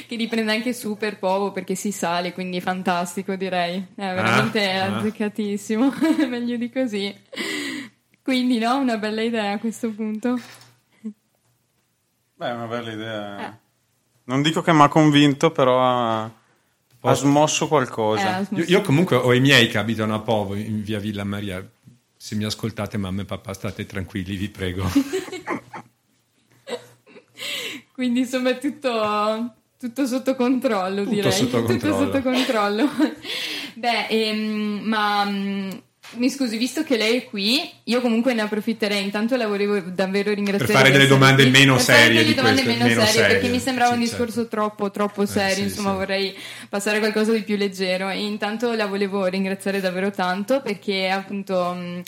che riprende anche Super Povo perché si sale, quindi fantastico direi. È veramente ah. azzeccatissimo, meglio di così. Quindi no, una bella idea a questo punto. Beh, è una bella idea. Eh. Non dico che mi ha convinto, però ha, ha smosso qualcosa. Eh, ha smosso- Io, io comunque ho i miei che abitano a Povo, in via Villa Maria. Se mi ascoltate, mamma e papà, state tranquilli, vi prego. Quindi insomma è tutto, tutto sotto controllo Tutto direi. sotto controllo. Tutto sotto controllo. Beh, ehm, ma mm, mi scusi, visto che lei è qui, io comunque ne approfitterei. Intanto la volevo davvero ringraziare. Per fare delle domande qui. meno Per fare serie delle domande queste, meno, meno serie, perché serie. mi sembrava Sì, un discorso certo. troppo, troppo serio. sì, insomma, sì. vorrei passare a qualcosa di più leggero. E intanto la volevo ringraziare davvero tanto perché appunto. mh,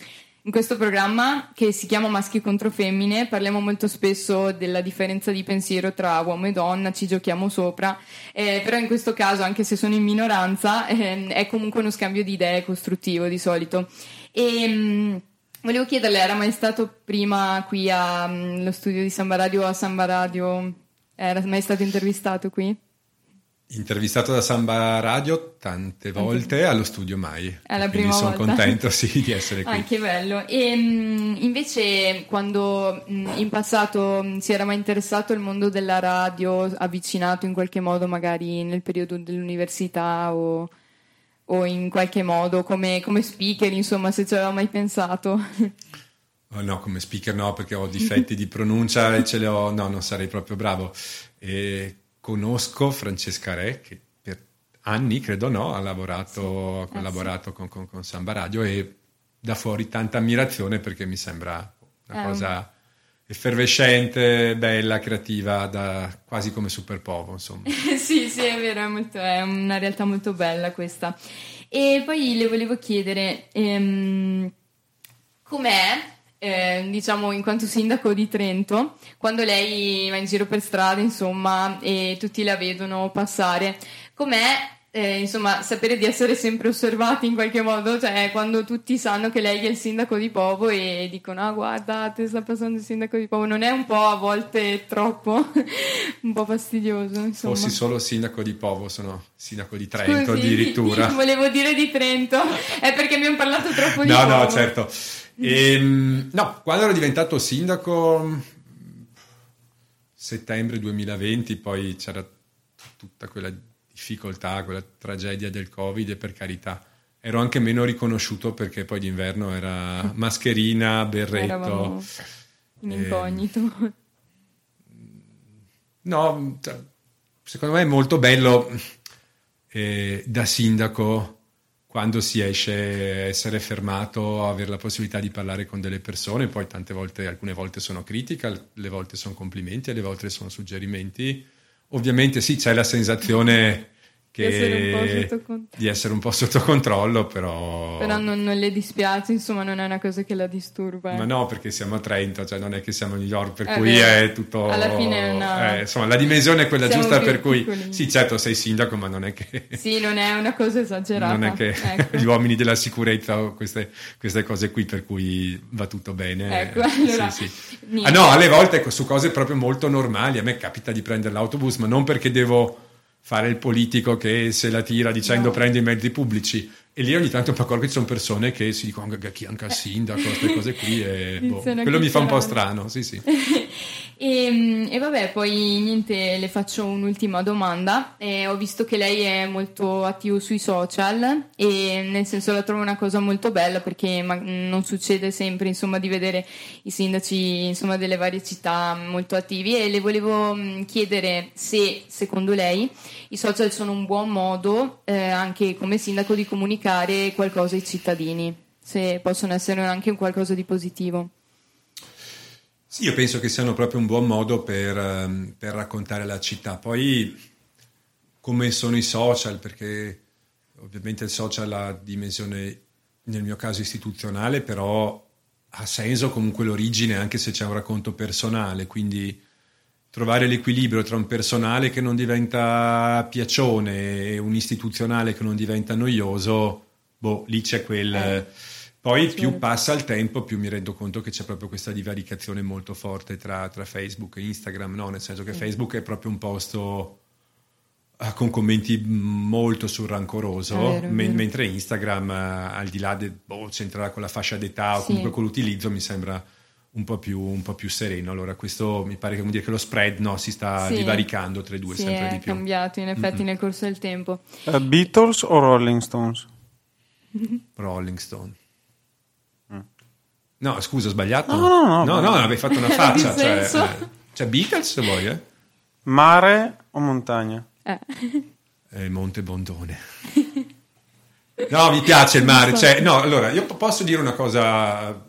in questo programma che si chiama Maschi contro Femmine parliamo molto spesso della differenza di pensiero tra uomo e donna, ci giochiamo sopra, eh, però in questo caso, anche se sono in minoranza, ehm, è comunque uno scambio di idee costruttivo di solito. E, mh, volevo chiederle, era mai stato prima qui allo studio di Samba Radio a Samba Radio? Era mai stato intervistato qui? Intervistato da Samba Radio tante volte, allo studio mai. È la Quindi prima sono volta. contento sì, di essere qui. Ah, che bello. E mh, invece, quando in passato si era mai interessato al mondo della radio, avvicinato in qualche modo, magari nel periodo dell'università o, o in qualche modo come, come speaker, insomma, se ci aveva mai pensato. Oh, no, come speaker no, perché ho difetti di pronuncia e ce li ho. No, non sarei proprio bravo. E conosco Francesca Re, che per anni, credo no, ha lavorato, ha Eh, collaborato con, con- con Samba Radio e da fuori tanta ammirazione perché mi sembra una Eh, cosa effervescente, bella, creativa, da, quasi come Super Povo, insomma. sì, sì, è vero, è, molto- è una realtà molto bella questa. E poi le volevo chiedere, ehm, com'è, eh, diciamo, in quanto sindaco di Trento, quando lei va in giro per strada, insomma, e tutti la vedono passare, com'è, eh, insomma, sapere di essere sempre osservati in qualche modo, cioè quando tutti sanno che lei è il sindaco di Povo e dicono, ah guardate, sta passando il sindaco di Povo, non è un po' a volte troppo, un po' fastidioso, insomma. Fossi solo sindaco di Povo, sono sindaco di Trento Scusi, addirittura. Volevo dire di Trento, è perché abbiamo parlato troppo di No, Como. no, certo. Ehm, no, quando ero diventato sindaco, settembre 2020, poi c'era tutta quella difficoltà, quella tragedia del Covid e per carità. Ero anche meno riconosciuto perché poi d'inverno era mascherina, berretto. In Ehm, incognito. No, cioè, secondo me è molto bello eh, da sindaco quando si esce essere fermato, avere la possibilità di parlare con delle persone, poi tante volte, alcune volte sono critica, le volte sono complimenti, alle volte sono suggerimenti. Ovviamente sì, c'è la sensazione che- Di essere un po' sotto controllo. di essere un po' sotto controllo, però... Però non, non le dispiace, insomma, non è una cosa che la disturba. eh. Ma no, perché siamo a Trento, cioè non è che siamo a New York, per È cui vero. è tutto... Alla fine è una- eh, insomma, la dimensione è quella Siamo giusta, per cui... piccolini. Sì, certo, sei sindaco, ma non è che... Sì, non è una cosa esagerata. Non è che Ecco. gli uomini della sicurezza o queste, queste cose qui, per cui va tutto bene. Ecco, allora, Sì, sì. Ah, no, alle volte ecco, su cose proprio molto normali. A me capita di prendere l'autobus, ma non perché devo fare il politico che se la tira dicendo No. prendi i mezzi pubblici. E lì ogni tanto mi accorgo che ci sono persone che si dicono anche anche al sindaco, queste cose qui. E, boh, quello mi fa un po' strano, sì, sì. E, e vabbè, poi niente, le faccio un'ultima domanda. Eh, ho visto che lei è molto attivo sui social e nel senso la trovo una cosa molto bella perché ma- non succede sempre insomma di vedere i sindaci insomma delle varie città molto attivi e le volevo mh, chiedere se secondo lei i social sono un buon modo eh, anche come sindaco di comunicare qualcosa ai cittadini, se possono essere anche un qualcosa di positivo. Sì, io penso che siano proprio un buon modo per, ehm, per raccontare la città. Poi, come sono i social, perché ovviamente il social ha dimensione, nel mio caso, istituzionale, però ha senso comunque l'origine, anche se c'è un racconto personale. Quindi trovare l'equilibrio tra un personale che non diventa piacione e un istituzionale che non diventa noioso, boh, lì c'è quel... Eh. Poi più passa il tempo, più mi rendo conto che c'è proprio questa divaricazione molto forte tra, tra Facebook e Instagram, no? nel senso che Sì. Facebook è proprio un posto ah, con commenti molto sul rancoroso, È vero, è men- vero. mentre Instagram, eh, al di là del boh, c'entrerà con la fascia d'età o Sì. comunque con l'utilizzo, mi sembra un po' più, un po' più sereno. Allora, questo mi pare che vuol dire che lo spread no, si sta Sì. divaricando tra i due Sì, sempre è di più. cambiato in effetti Mm-mm. nel corso del tempo. Eh, Beatles o Rolling Stones? Rolling Stone. No, scusa, ho sbagliato. No, no, no, no, no. avevi fatto una faccia. Cioè, eh, cioè, Beatles se vuoi, eh? Mare o montagna? Eh. Eh, Monte Bondone. No, mi piace il mare. Cioè, no, allora, io po- posso dire una cosa,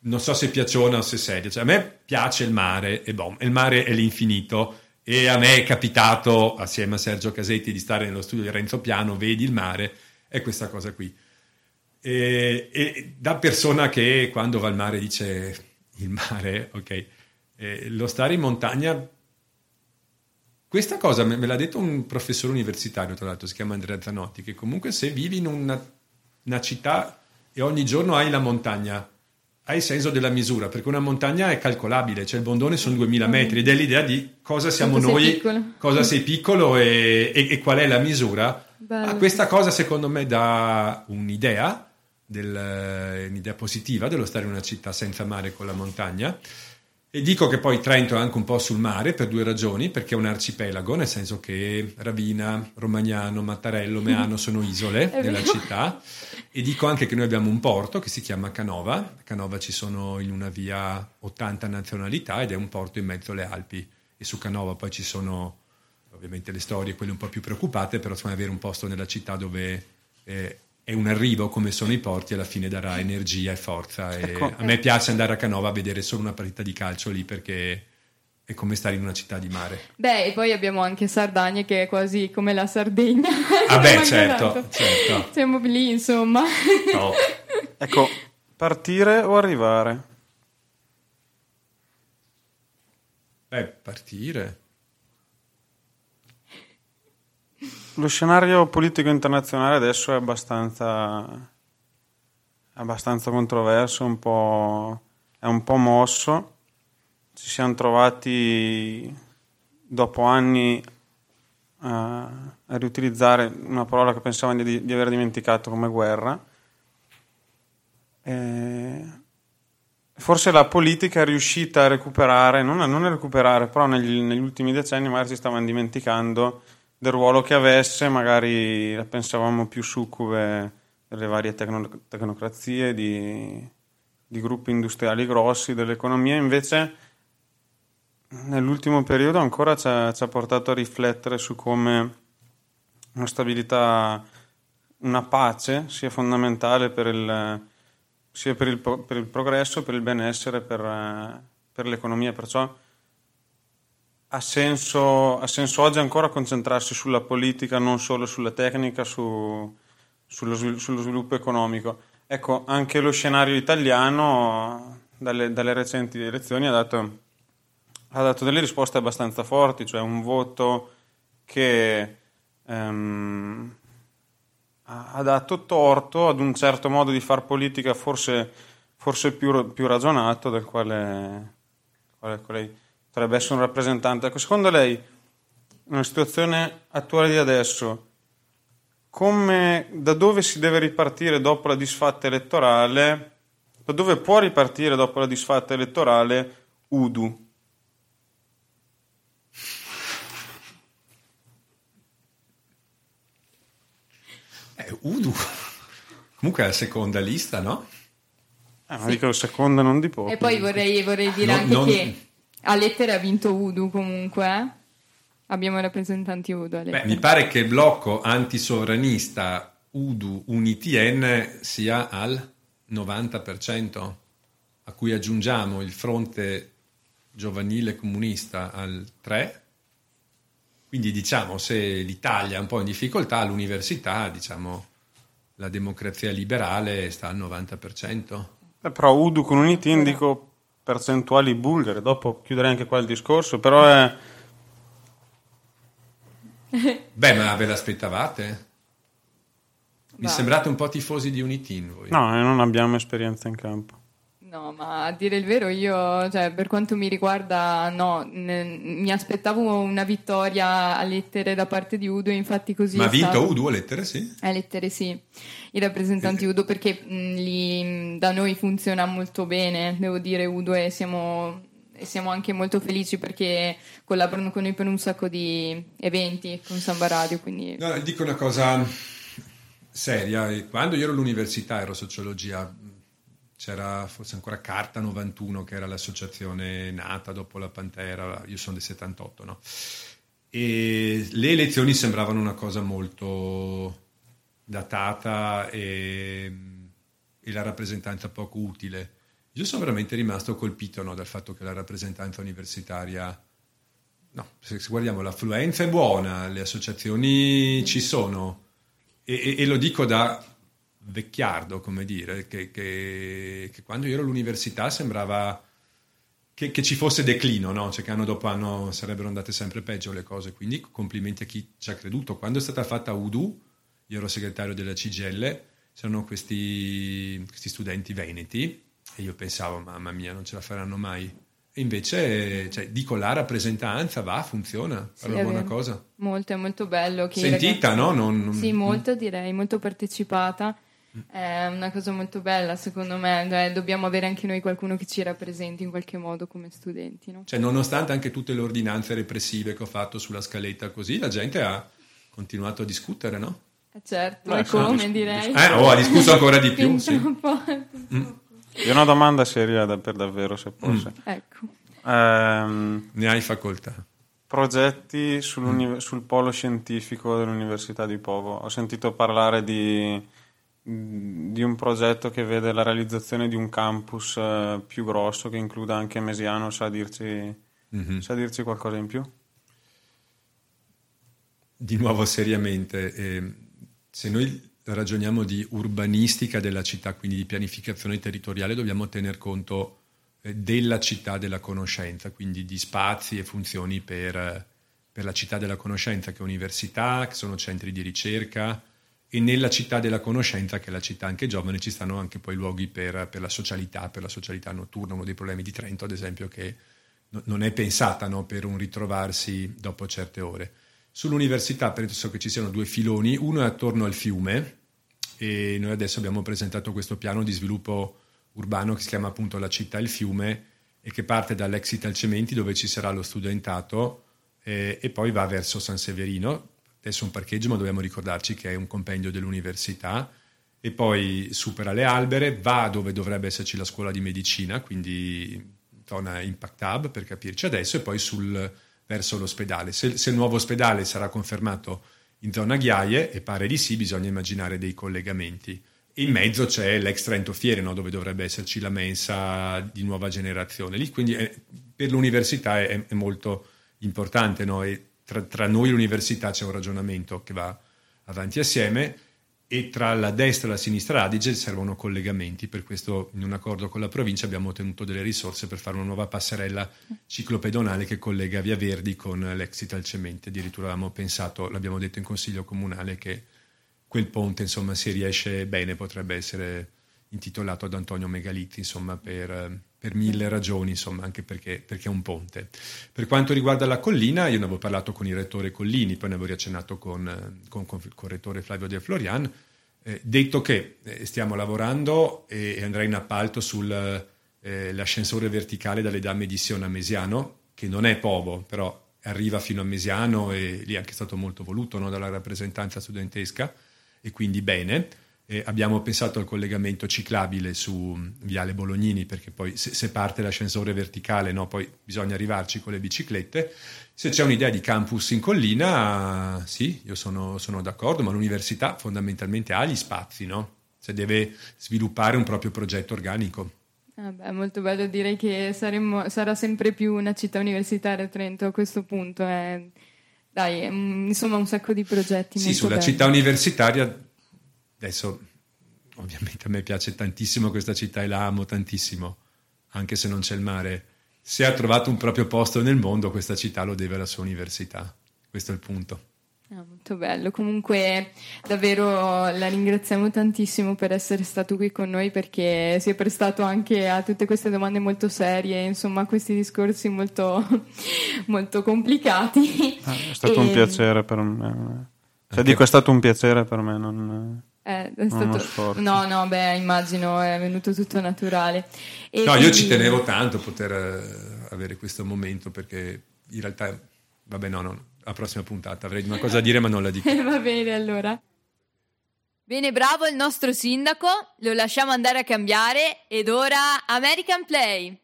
non so se piaciona o se seria. Cioè, a me piace il mare, e boh, il mare è l'infinito. E a me è capitato, assieme a Sergio Casetti, di stare nello studio di Renzo Piano, vedi il mare, è questa cosa qui. E, e da persona che quando va al mare dice il mare, ok, eh, lo stare in montagna questa cosa me, me l'ha detto un professore universitario, tra l'altro, si chiama Andrea Zanotti, che comunque se vivi in una, una città e ogni giorno hai la montagna, hai senso della misura, perché una montagna è calcolabile, cioè il bondone sono 2000 metri ed è l'idea di cosa siamo Quanto sei noi, piccolo. cosa sei piccolo e, e- e qual è la misura. Bello. Ah, questa cosa secondo me dà un'idea, del- un'idea positiva dello stare in una città senza mare con la montagna. E dico che poi Trento è anche un po' sul mare per due ragioni, perché è un arcipelago, nel senso che Ravina, Romagnano, Mattarello, Meano sono isole della città. E dico anche che noi abbiamo un porto che si chiama Canova. A Canova ci sono in una via 80 nazionalità ed è un porto in mezzo alle Alpi. E su Canova poi ci sono ovviamente le storie, quelle un po' più preoccupate, però insomma avere un posto nella città dove eh, è un arrivo come sono i porti alla fine darà energia e forza. E Ecco. A me piace andare a Canova a vedere solo una partita di calcio lì perché è come stare in una città di mare. Beh, e poi abbiamo anche Sardegna che è quasi come la Sardegna. Ah beh, certo, certo. Siamo lì, insomma. No. Ecco, partire o arrivare? Beh, partire. Lo scenario politico internazionale adesso è abbastanza, abbastanza controverso, un è un po' mosso. Ci siamo trovati dopo anni a, a riutilizzare una parola che pensavamo di, di aver dimenticato come guerra. E forse la politica è riuscita a recuperare, non a, non a recuperare, però negli, negli ultimi decenni magari si stavano dimenticando del ruolo che avesse, magari la pensavamo più succube delle varie tecno- tecnocrazie, di, di gruppi industriali grossi, dell'economia, invece nell'ultimo periodo ancora ci ha, portato a riflettere su come una stabilità, una pace sia fondamentale per il, sia per il, per il progresso, per il benessere, per, per l'economia. Perciò ha senso, ha senso oggi ancora concentrarsi sulla politica, non solo sulla tecnica, su- sullo, sullo sviluppo economico. Ecco, anche lo scenario italiano dalle, dalle recenti elezioni ha dato, ha dato delle risposte abbastanza forti, cioè un voto che ehm, ha dato torto ad un certo modo di far politica forse, forse più, più ragionato del quale, quale lei potrebbe essere un rappresentante. Ecco, secondo lei, nella situazione attuale di adesso, come, da dove si deve ripartire dopo la disfatta elettorale? Da dove può ripartire dopo la disfatta elettorale Udu? Eh, Udu. Comunque è la seconda lista, no? Eh, ma dico seconda non di poco. E poi vorrei, vorrei dire No, anche non- che a lettere ha vinto Udu comunque. eh. Abbiamo rappresentanti Udu a Beh, mi pare che il blocco antisovranista Udu Unitien sia al 90%, a cui aggiungiamo il fronte giovanile comunista al 3%. Quindi diciamo, se l'Italia è un po' in difficoltà, l'università, diciamo, la democrazia liberale sta al 90%. Eh, però Udu con Unity indico percentuali bulgare, dopo chiuderei anche qua il discorso, però è... Beh, ma ve l'aspettavate? Mi Va. sembrate un po' tifosi di Unitin voi. No, noi non abbiamo esperienza in campo. No, ma a dire il vero, io, cioè, per quanto mi riguarda, no, ne- mi aspettavo una vittoria a lettere da parte di Udo, infatti così Ma ha vinto stato. Udu a lettere, sì? A lettere sì, i rappresentanti Udo perché mh, lì, mh, da noi funziona molto bene, devo dire Udo e siamo, e siamo anche molto felici perché collaborano con noi per un sacco di eventi con Samba Radio, quindi No, dico una cosa seria. Quando io ero all'università, ero sociologia, c'era forse ancora Carta 91, che era l'associazione nata dopo la Pantera, io sono del 78, no? E le elezioni sembravano una cosa molto datata e, e la rappresentanza poco utile. Io sono veramente rimasto colpito no, dal fatto che la rappresentanza universitaria, no, se, guardiamo l'affluenza è buona, le associazioni ci sono e, e- e lo dico da vecchiardo, come dire, che, che- che quando io ero all'università sembrava che, che ci fosse declino, no? cioè che anno dopo anno sarebbero andate sempre peggio le cose, quindi complimenti a chi ci ha creduto. Quando è stata fatta Udu, io ero segretario della CGL, c'erano questi, questi studenti veneti e io pensavo, mamma mia, non ce la faranno mai. E invece, cioè, dico, la rappresentanza va, funziona, Sì, è una buona vero. cosa. Molto, è molto bello. Sentita, ragazzi- no? Non- non- Sì, molto direi, molto partecipata. È una cosa molto bella, secondo me. Dobbiamo avere anche noi qualcuno che ci rappresenti in qualche modo come studenti, no? Cioè, nonostante anche tutte le ordinanze repressive che ho fatto sulla scaletta così, la gente ha continuato a discutere, no? Eh, certo, Beh, e come dis- direi. Eh, oh, ha discusso ancora di più, sì. troppo. Io ho una domanda seria da- per davvero, se posso. Ecco. Ehm, ne hai facoltà. Progetti sul polo scientifico dell'Università di Povo. Ho sentito parlare di, di un progetto che vede la realizzazione di un campus eh, più grosso che includa anche Mesiano. Sa dirci, Mhm. sa dirci qualcosa in più? Di nuovo seriamente, eh, se noi ragioniamo di urbanistica della città, quindi di pianificazione territoriale, dobbiamo tener conto eh, della città della conoscenza, quindi di spazi e funzioni per, eh, per la città della conoscenza, che è università, che sono centri di ricerca, e nella città della conoscenza, che è la città anche giovane, ci stanno anche poi luoghi per, per la socialità, per la socialità notturna, uno dei problemi di Trento, ad esempio, che no- non è pensata no, per un ritrovarsi dopo certe ore. Sull'università penso che ci siano due filoni, uno è attorno al fiume e noi adesso abbiamo presentato questo piano di sviluppo urbano che si chiama appunto La città e il fiume e che parte dall'ex Italcementi dove ci sarà lo studentato eh, e poi va verso San Severino. Adesso un parcheggio ma dobbiamo ricordarci che è un compendio dell'università e poi supera le albere, va dove dovrebbe esserci la scuola di medicina, quindi zona Impact Hub per capirci adesso e poi sul, verso l'ospedale. Se, se il nuovo ospedale sarà confermato in zona Ghiaie, e pare di sì, bisogna immaginare dei collegamenti. In mezzo c'è l'ex Trento Fiere, no, dove dovrebbe esserci la mensa di nuova generazione. Lì quindi è- per l'università è, è molto importante, no? e tra, tra noi e l'università c'è un ragionamento che va avanti assieme e tra la destra e la sinistra Adige servono collegamenti, per questo in un accordo con la provincia abbiamo ottenuto delle risorse per fare una nuova passerella ciclopedonale che collega Via Verdi con l'ex Italcementi, addirittura avevamo pensato, l'abbiamo detto in consiglio comunale che quel ponte insomma se riesce bene potrebbe essere intitolato ad Antonio Megalizzi insomma per, per mille ragioni insomma anche perché, perché è un ponte per quanto riguarda la collina io ne avevo parlato con il rettore Collini poi ne avevo riaccennato con, eh, con, con, con il rettore Flavio De Florian eh, detto che eh, stiamo lavorando e, e andrà in appalto sull'ascensore verticale dalle Damme di Sion a Mesiano che non è Povo però arriva fino a Mesiano e lì è anche stato molto voluto no, dalla rappresentanza studentesca e quindi bene. Eh, abbiamo pensato al collegamento ciclabile su Viale Bolognini perché poi se, se parte l'ascensore verticale no, poi bisogna arrivarci con le biciclette. Se c'è un'idea di campus in collina, sì, io sono, sono d'accordo, ma l'università fondamentalmente ha gli spazi, no? Se deve sviluppare un proprio progetto organico. Vabbè, molto bello, direi che saremmo- sarà sempre più una città universitaria Trento a questo punto. eh. Dai, è un- insomma un sacco di progetti. Sì, sulla belli. città universitaria, adesso ovviamente a me piace tantissimo questa città e la amo tantissimo, anche se non c'è il mare. Se ha trovato un proprio posto nel mondo, questa città lo deve alla sua università. Questo è il punto. Ah, molto bello. Comunque, davvero la ringraziamo tantissimo per essere stato qui con noi perché si è prestato anche a tutte queste domande molto serie, insomma, a questi discorsi molto, molto complicati. Ah, È stato un E- piacere per me. Cioè, dico, è stato un piacere per me. Non... Eh, è Non stato-. No, no, beh, immagino è venuto tutto naturale. E No, io quindi- ci tenevo tanto a poter eh, avere questo momento perché in realtà, vabbè, no, no, la prossima puntata avrei una cosa da dire ma non la dico. Va bene, allora. Bene, bravo il nostro sindaco, lo lasciamo andare a cambiare ed ora American Play.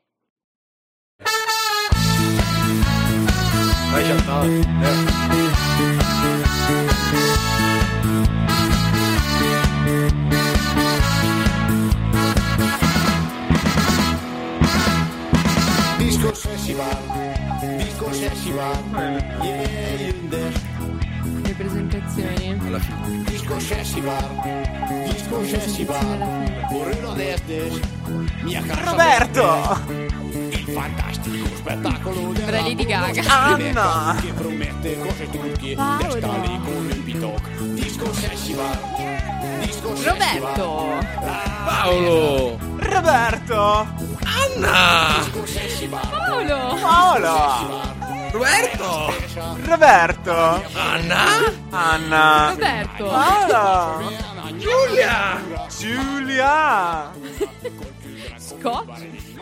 Vai. Eh. Le presentazioni. Alla fine. Disco Sessibar, Disco Sessibar, Borrero Desdes, mia casa Roberto! il fantastico spettacolo della Lady Gaga. Anna! che promette cose turche, Paolo. testa lì come il Pitok. Disco Sessibar, Disco Roberto! Paolo! Roberto! Anna! Paolo! Paolo! Roberto! Roberto! Anna! Anna! Roberto! Paolo! Giulia! Giulia! Scotch?